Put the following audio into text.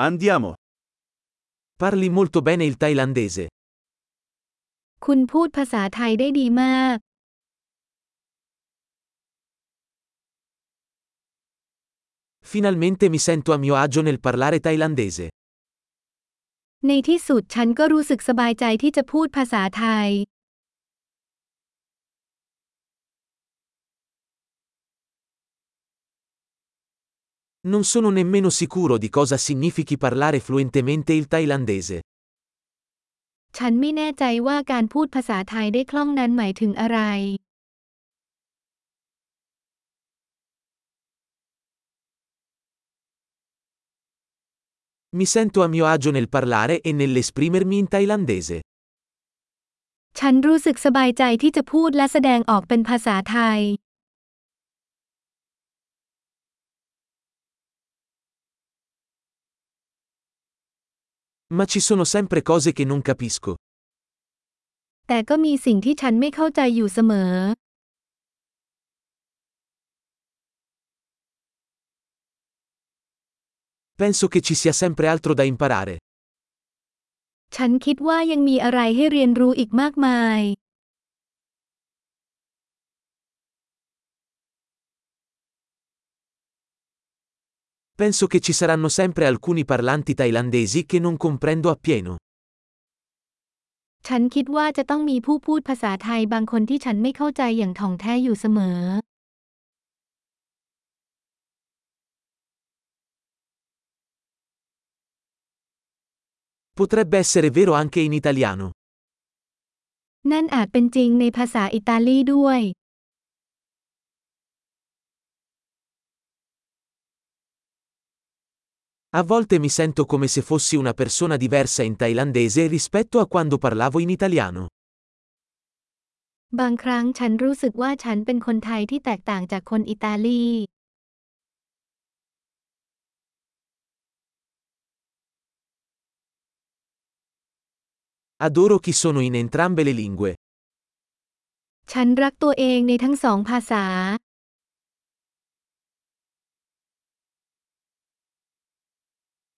Andiamo. Parli molto bene il thailandese. คุณพูดภาษาไทยได้ดีมาก Finalmente mi sento a mio agio nel parlare thailandese. ในที่สุดฉันก็รู้สึกสบายใจที่จะพูดภาษาไทย Non sono nemmeno sicuro di cosa significhi parlare fluentemente il thailandese. ฉันไม่แน่ใจว่าการพูดภาษาไทยได้คล่องนั้นหมายถึงอะไร Mi sento a mio agio nel parlare e nell'esprimermi in thailandese. ฉันรู้สึกสบายใจที่จะพูดและแสดงออกเป็นภาษาไทย Ma ci sono sempre cose che non capisco. แต่ก็มีสิ่งที่ฉันไม่เข้าใจอยู่เสมอ Penso che ci sia sempre altro da imparare. ฉันคิดว่ายังมีอะไรให้เรียนรู้อีกมากมาย Penso che ci saranno sempre alcuni parlanti thailandesi che non comprendo appieno. ฉันคิดว่าจะต้องมีผู้พูดภาษาไทยบางคนที่ฉันไม่เข้าใจอย่างถ่องแท้อยู่เสมอ Potrebbe essere vero anche in italiano. นั่นอาจเป็นจริงในภาษาอิตาลีด้วย A volte mi sento come se fossi una persona diversa in thailandese rispetto a quando parlavo in italiano. บางครั้งฉันรู้สึกว่าฉันเป็นคนไทยที่แตกต่างจากคนอิตาลี Adoro chi sono in entrambe le lingue. ฉันรักตัวเองในทั้งสองภาษา